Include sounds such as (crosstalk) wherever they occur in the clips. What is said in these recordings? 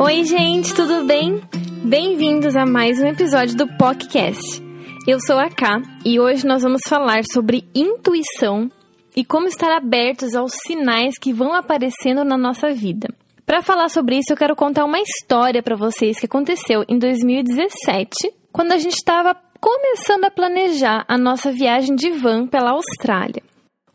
Oi, gente, tudo bem? Bem-vindos a mais um episódio do podcast. Eu sou a Ká e hoje nós vamos falar sobre intuição e como estar abertos aos sinais que vão aparecendo na nossa vida. Para falar sobre isso, eu quero contar uma história para vocês que aconteceu em 2017, quando a gente estava começando a planejar a nossa viagem de van pela Austrália.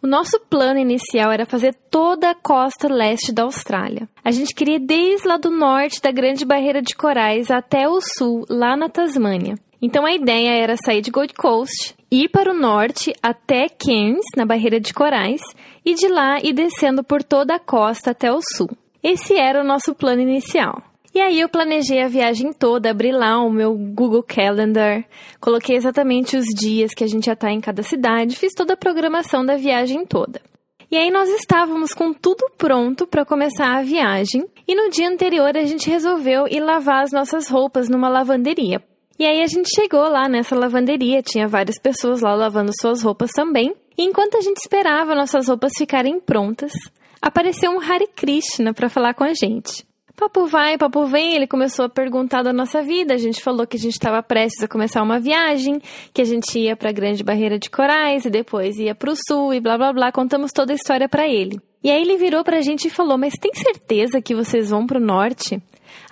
O nosso plano inicial era fazer toda a costa leste da Austrália. A gente queria ir desde lá do norte da Grande Barreira de Corais até o sul, lá na Tasmânia. Então a ideia era sair de Gold Coast, ir para o norte até Cairns, na Barreira de Corais, e de lá ir descendo por toda a costa até o sul. Esse era o nosso plano inicial. E aí eu planejei a viagem toda, abri lá o meu Google Calendar, coloquei exatamente os dias que a gente ia estar em cada cidade, fiz toda a programação da viagem toda. E aí nós estávamos com tudo pronto para começar a viagem, e no dia anterior a gente resolveu ir lavar as nossas roupas numa lavanderia. E aí a gente chegou lá nessa lavanderia, tinha várias pessoas lá lavando suas roupas também. E enquanto a gente esperava nossas roupas ficarem prontas, apareceu um Hare Krishna para falar com a gente. Papo vai, papo vem, ele começou a perguntar da nossa vida. A gente falou que a gente estava prestes a começar uma viagem, que a gente ia para a Grande Barreira de Corais e depois ia para o sul e blá blá blá. Contamos toda a história para ele. E aí ele virou para a gente e falou: Mas tem certeza que vocês vão para o norte?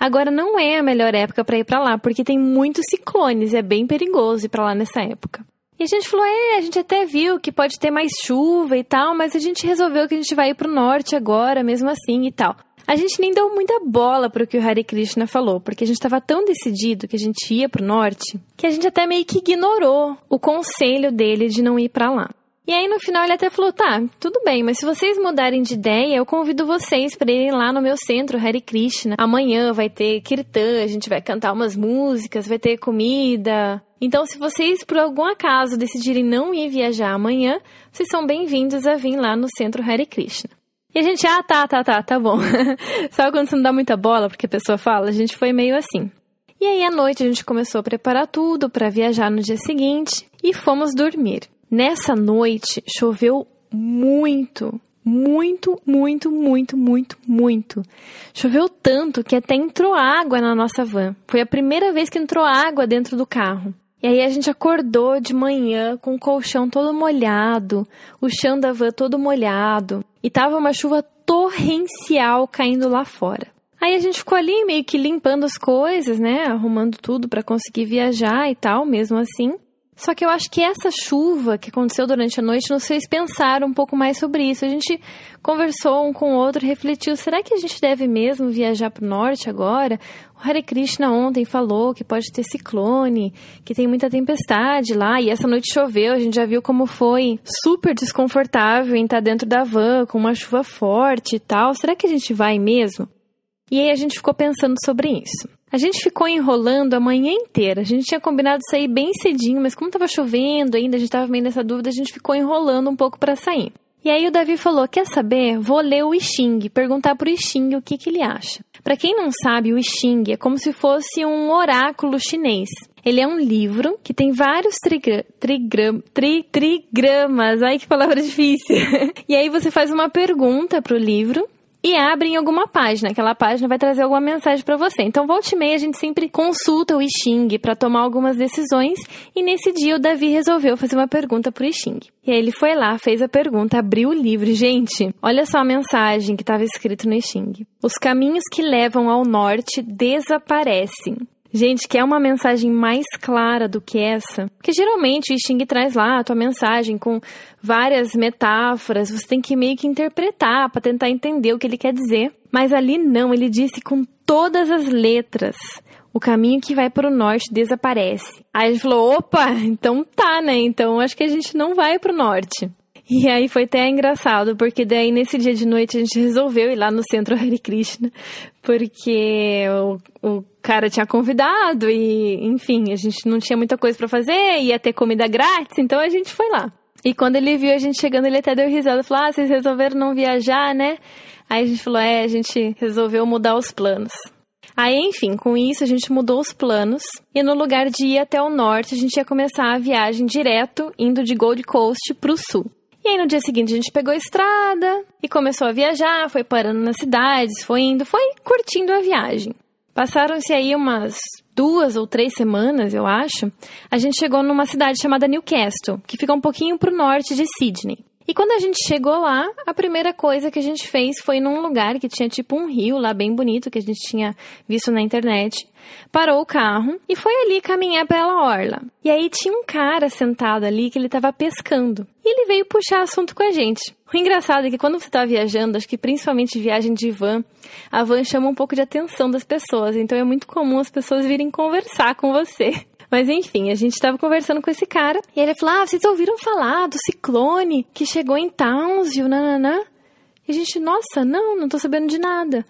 Agora não é a melhor época para ir para lá, porque tem muitos ciclones e é bem perigoso ir para lá nessa época. E a gente falou: é, a gente até viu que pode ter mais chuva e tal, mas a gente resolveu que a gente vai ir pro norte agora, mesmo assim e tal. A gente nem deu muita bola para o que o Hare Krishna falou, porque a gente estava tão decidido que a gente ia para o norte, que a gente até meio que ignorou o conselho dele de não ir para lá. E aí no final ele até falou: "Tá, tudo bem, mas se vocês mudarem de ideia, eu convido vocês para irem lá no meu centro Hare Krishna. Amanhã vai ter kirtan, a gente vai cantar umas músicas, vai ter comida. Então, se vocês por algum acaso decidirem não ir viajar amanhã, vocês são bem-vindos a vir lá no centro Hare Krishna." E a gente, ah, tá, tá, tá, tá bom. (laughs) Sabe quando você não dá muita bola porque a pessoa fala? A gente foi meio assim. E aí à noite a gente começou a preparar tudo para viajar no dia seguinte e fomos dormir. Nessa noite choveu muito, muito, muito, muito, muito, muito. Choveu tanto que até entrou água na nossa van. Foi a primeira vez que entrou água dentro do carro. E aí a gente acordou de manhã com o colchão todo molhado, o chão da van todo molhado, e tava uma chuva torrencial caindo lá fora. Aí a gente ficou ali meio que limpando as coisas, né, arrumando tudo para conseguir viajar e tal, mesmo assim. Só que eu acho que essa chuva que aconteceu durante a noite nos fez pensar um pouco mais sobre isso. A gente conversou um com o outro, refletiu: será que a gente deve mesmo viajar para o norte agora? O Hare Krishna ontem falou que pode ter ciclone, que tem muita tempestade lá, e essa noite choveu. A gente já viu como foi super desconfortável em estar dentro da van com uma chuva forte e tal. Será que a gente vai mesmo? E aí a gente ficou pensando sobre isso. A gente ficou enrolando a manhã inteira. A gente tinha combinado sair bem cedinho, mas como estava chovendo ainda, a gente estava meio nessa dúvida, a gente ficou enrolando um pouco para sair. E aí o Davi falou: "Quer saber? Vou ler o I Ching, perguntar pro I o que que ele acha". Para quem não sabe, o I Ching é como se fosse um oráculo chinês. Ele é um livro que tem vários trigra tri trigramas. Ai, que palavra difícil. (laughs) e aí você faz uma pergunta pro livro e abre em alguma página. Aquela página vai trazer alguma mensagem para você. Então, volta e meia, a gente sempre consulta o I Ching para tomar algumas decisões. E nesse dia, o Davi resolveu fazer uma pergunta pro I Ching. E aí ele foi lá, fez a pergunta, abriu o livro. Gente, olha só a mensagem que estava escrito no I Ching. Os caminhos que levam ao norte desaparecem. Gente, quer uma mensagem mais clara do que essa? Porque geralmente o Xing traz lá a tua mensagem com várias metáforas, você tem que meio que interpretar para tentar entender o que ele quer dizer. Mas ali não, ele disse com todas as letras. O caminho que vai para o norte desaparece. Aí gente falou: opa, então tá, né? Então acho que a gente não vai para o norte. E aí foi até engraçado, porque daí nesse dia de noite a gente (laughs) resolveu ir lá no centro Hare Krishna, porque o, o cara tinha convidado e, enfim, a gente não tinha muita coisa para fazer, ia ter comida grátis, então a gente foi lá. E quando ele viu a gente chegando, ele até deu risada, falou: "Ah, vocês resolveram não viajar, né?" Aí a gente falou: "É, a gente resolveu mudar os planos." Aí, enfim, com isso a gente mudou os planos e no lugar de ir até o norte, a gente ia começar a viagem direto indo de Gold Coast para o sul. E aí no dia seguinte a gente pegou a estrada e começou a viajar, foi parando nas cidades, foi indo, foi curtindo a viagem. Passaram-se aí umas duas ou três semanas, eu acho. A gente chegou numa cidade chamada Newcastle, que fica um pouquinho pro norte de Sydney. E quando a gente chegou lá, a primeira coisa que a gente fez foi num lugar que tinha tipo um rio lá bem bonito que a gente tinha visto na internet. Parou o carro e foi ali caminhar pela orla. E aí tinha um cara sentado ali que ele estava pescando. E ele veio puxar assunto com a gente. O engraçado é que quando você está viajando, acho que principalmente viagem de van, a van chama um pouco de atenção das pessoas. Então é muito comum as pessoas virem conversar com você. Mas enfim, a gente estava conversando com esse cara e ele falou: Ah, vocês ouviram falar do ciclone que chegou em Townsville, nananã? E a gente, nossa, não, não tô sabendo de nada.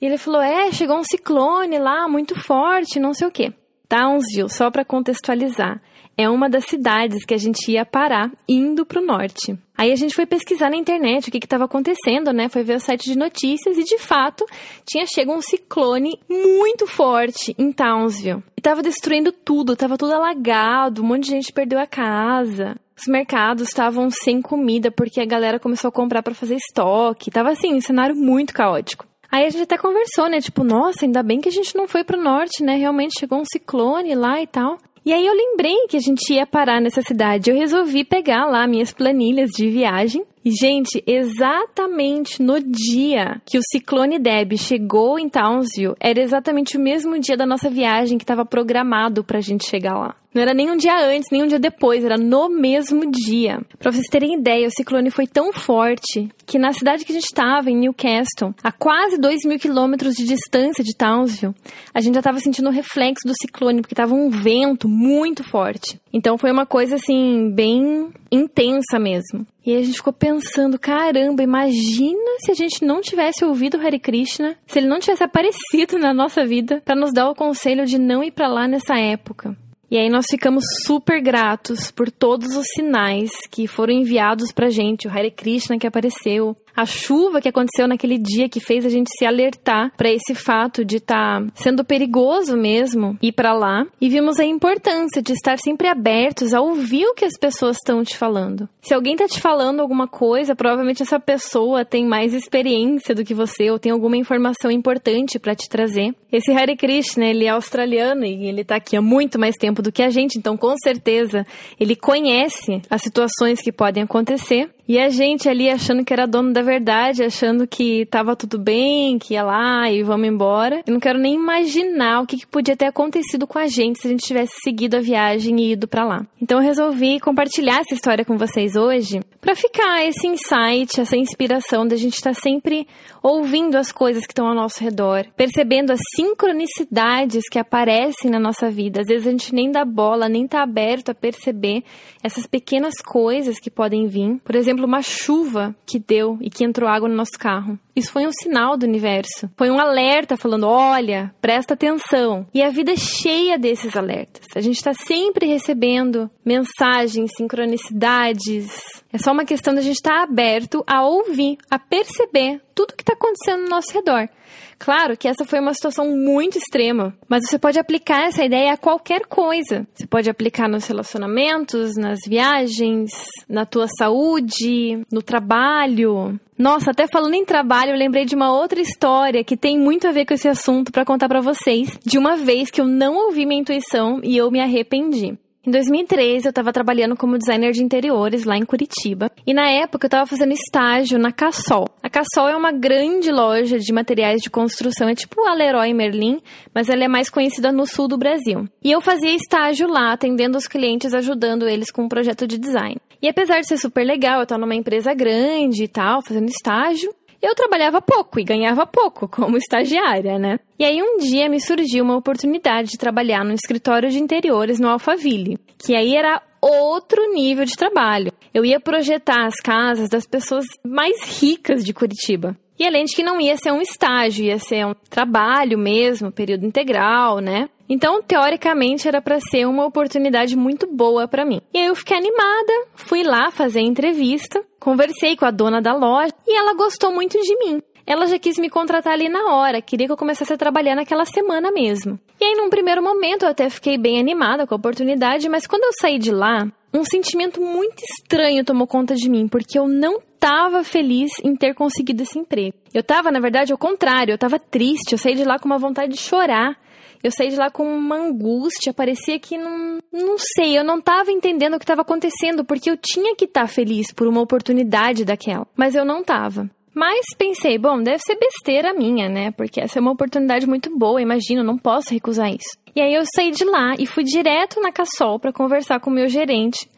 E ele falou: É, chegou um ciclone lá, muito forte, não sei o quê. Townsville, só para contextualizar, é uma das cidades que a gente ia parar indo para o norte. Aí a gente foi pesquisar na internet o que estava acontecendo, né? Foi ver o site de notícias e de fato tinha chegado um ciclone muito forte em Townsville. E tava destruindo tudo, tava tudo alagado, um monte de gente perdeu a casa. Os mercados estavam sem comida porque a galera começou a comprar para fazer estoque. Tava assim, um cenário muito caótico. Aí a gente até conversou, né? Tipo, nossa, ainda bem que a gente não foi pro norte, né? Realmente chegou um ciclone lá e tal. E aí eu lembrei que a gente ia parar nessa cidade. Eu resolvi pegar lá minhas planilhas de viagem e, gente, exatamente no dia que o ciclone Deb chegou em Townsville, era exatamente o mesmo dia da nossa viagem que estava programado pra gente chegar lá. Não era nem um dia antes, nem um dia depois, era no mesmo dia. Pra vocês terem ideia, o ciclone foi tão forte que na cidade que a gente estava, em Newcastle, a quase 2 mil quilômetros de distância de Townsville, a gente já estava sentindo o reflexo do ciclone, porque estava um vento muito forte. Então foi uma coisa assim, bem intensa mesmo. E a gente ficou pensando, caramba, imagina se a gente não tivesse ouvido Hare Krishna, se ele não tivesse aparecido na nossa vida para nos dar o conselho de não ir para lá nessa época. E aí nós ficamos super gratos por todos os sinais que foram enviados pra gente, o Hare Krishna que apareceu, a chuva que aconteceu naquele dia que fez a gente se alertar para esse fato de estar tá sendo perigoso mesmo ir para lá e vimos a importância de estar sempre abertos a ouvir o que as pessoas estão te falando. Se alguém tá te falando alguma coisa, provavelmente essa pessoa tem mais experiência do que você ou tem alguma informação importante para te trazer. Esse Hare Krishna, ele é australiano e ele tá aqui há muito mais tempo do que a gente, então com certeza ele conhece as situações que podem acontecer e a gente ali achando que era dono da verdade, achando que tava tudo bem, que ia lá e vamos embora. Eu não quero nem imaginar o que, que podia ter acontecido com a gente se a gente tivesse seguido a viagem e ido para lá. Então eu resolvi compartilhar essa história com vocês hoje para ficar esse insight, essa inspiração da gente estar tá sempre ouvindo as coisas que estão ao nosso redor, percebendo as sincronicidades que aparecem na nossa vida. Às vezes a gente nem dá bola, nem tá aberto a perceber essas pequenas coisas que podem vir. Por exemplo, exemplo, uma chuva que deu e que entrou água no nosso carro. Isso foi um sinal do universo. Foi um alerta falando: olha, presta atenção. E a vida é cheia desses alertas. A gente está sempre recebendo mensagens, sincronicidades. É só uma questão da gente estar tá aberto a ouvir, a perceber tudo que está acontecendo no nosso redor. Claro que essa foi uma situação muito extrema, mas você pode aplicar essa ideia a qualquer coisa. Você pode aplicar nos relacionamentos, nas viagens, na tua saúde, no trabalho. Nossa, até falando em trabalho, eu lembrei de uma outra história que tem muito a ver com esse assunto para contar para vocês, de uma vez que eu não ouvi minha intuição e eu me arrependi. Em 2013, eu estava trabalhando como designer de interiores lá em Curitiba. E na época, eu estava fazendo estágio na Cassol. A Cassol é uma grande loja de materiais de construção. É tipo a Leroy Merlin, mas ela é mais conhecida no sul do Brasil. E eu fazia estágio lá, atendendo os clientes, ajudando eles com um projeto de design. E apesar de ser super legal, eu estar numa empresa grande e tal, fazendo estágio, eu trabalhava pouco e ganhava pouco como estagiária, né? E aí um dia me surgiu uma oportunidade de trabalhar no escritório de interiores no Alphaville, que aí era outro nível de trabalho. Eu ia projetar as casas das pessoas mais ricas de Curitiba. E além de que não ia ser um estágio, ia ser um trabalho mesmo, período integral, né? Então, teoricamente, era para ser uma oportunidade muito boa para mim. E aí eu fiquei animada, fui lá fazer a entrevista, conversei com a dona da loja e ela gostou muito de mim. Ela já quis me contratar ali na hora, queria que eu começasse a trabalhar naquela semana mesmo. E aí, num primeiro momento, eu até fiquei bem animada com a oportunidade, mas quando eu saí de lá, um sentimento muito estranho tomou conta de mim, porque eu não estava feliz em ter conseguido esse emprego. Eu estava, na verdade, ao contrário, eu estava triste, eu saí de lá com uma vontade de chorar. Eu saí de lá com uma angústia, parecia que não, não sei, eu não estava entendendo o que estava acontecendo, porque eu tinha que estar tá feliz por uma oportunidade daquela, mas eu não estava. Mas pensei, bom, deve ser besteira minha, né? Porque essa é uma oportunidade muito boa, imagino, não posso recusar isso. E aí eu saí de lá e fui direto na Cassol para conversar com o meu gerente.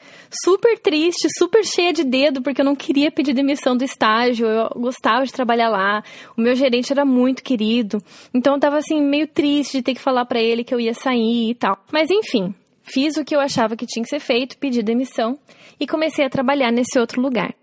Super triste, super cheia de dedo, porque eu não queria pedir demissão do estágio, eu gostava de trabalhar lá. O meu gerente era muito querido. Então eu tava assim meio triste de ter que falar para ele que eu ia sair e tal. Mas enfim, fiz o que eu achava que tinha que ser feito, pedi demissão e comecei a trabalhar nesse outro lugar.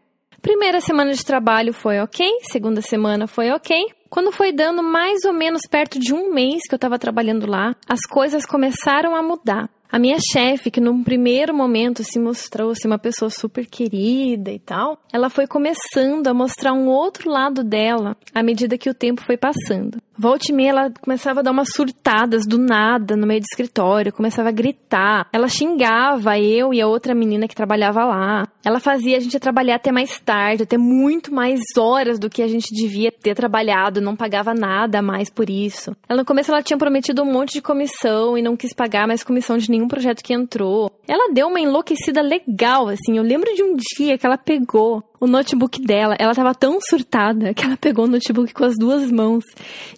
Primeira semana de trabalho foi ok, segunda semana foi ok. Quando foi dando mais ou menos perto de um mês que eu estava trabalhando lá, as coisas começaram a mudar. A minha chefe, que num primeiro momento se mostrou assim, uma pessoa super querida e tal, ela foi começando a mostrar um outro lado dela à medida que o tempo foi passando. Volta e meia, ela começava a dar umas surtadas do nada no meio do escritório, começava a gritar. Ela xingava eu e a outra menina que trabalhava lá. Ela fazia a gente trabalhar até mais tarde, até muito mais horas do que a gente devia ter trabalhado, não pagava nada mais por isso. Ela no começo ela tinha prometido um monte de comissão e não quis pagar mais comissão de nenhum projeto que entrou. Ela deu uma enlouquecida legal, assim. Eu lembro de um dia que ela pegou o notebook dela, ela tava tão surtada que ela pegou o notebook com as duas mãos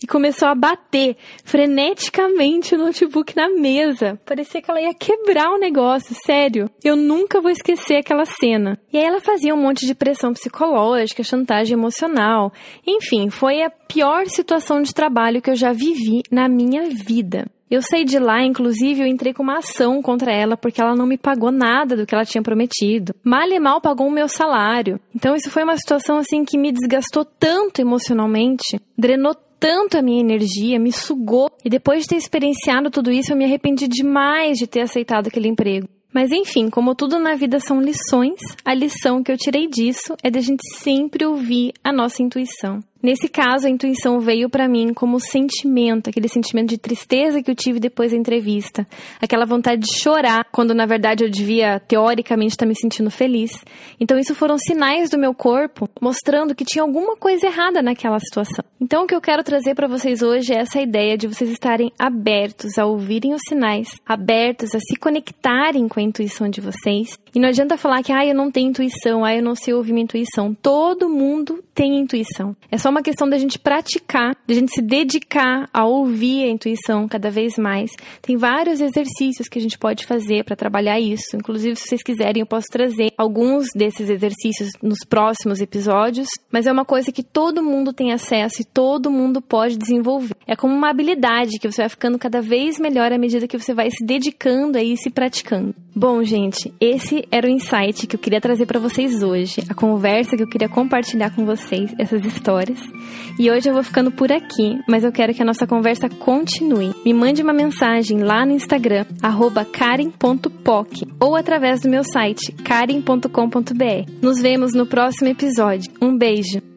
e começou a bater freneticamente o notebook na mesa. Parecia que ela ia quebrar o negócio, sério. Eu nunca vou esquecer aquela cena. E aí ela fazia um monte de pressão psicológica, chantagem emocional. Enfim, foi a pior situação de trabalho que eu já vivi na minha vida. Eu saí de lá, inclusive, eu entrei com uma ação contra ela porque ela não me pagou nada do que ela tinha prometido. Mal e mal pagou o meu salário. Então isso foi uma situação assim que me desgastou tanto emocionalmente, drenou tanto a minha energia, me sugou. E depois de ter experienciado tudo isso, eu me arrependi demais de ter aceitado aquele emprego. Mas enfim, como tudo na vida são lições, a lição que eu tirei disso é de a gente sempre ouvir a nossa intuição. Nesse caso, a intuição veio para mim como sentimento, aquele sentimento de tristeza que eu tive depois da entrevista, aquela vontade de chorar, quando na verdade eu devia teoricamente estar me sentindo feliz. Então, isso foram sinais do meu corpo mostrando que tinha alguma coisa errada naquela situação. Então, o que eu quero trazer para vocês hoje é essa ideia de vocês estarem abertos a ouvirem os sinais, abertos a se conectarem com a intuição de vocês. E não adianta falar que, ah, eu não tenho intuição, ah, eu não sei ouvir minha intuição. Todo mundo tem intuição. É só uma questão da gente praticar, da gente se dedicar a ouvir a intuição cada vez mais. Tem vários exercícios que a gente pode fazer para trabalhar isso. Inclusive, se vocês quiserem, eu posso trazer alguns desses exercícios nos próximos episódios. Mas é uma coisa que todo mundo tem acesso e todo mundo pode desenvolver. É como uma habilidade que você vai ficando cada vez melhor à medida que você vai se dedicando aí e se praticando. Bom, gente, esse era o insight que eu queria trazer para vocês hoje, a conversa que eu queria compartilhar com vocês, essas histórias. E hoje eu vou ficando por aqui, mas eu quero que a nossa conversa continue. Me mande uma mensagem lá no Instagram, karen.poc, ou através do meu site, karen.com.br. Nos vemos no próximo episódio. Um beijo!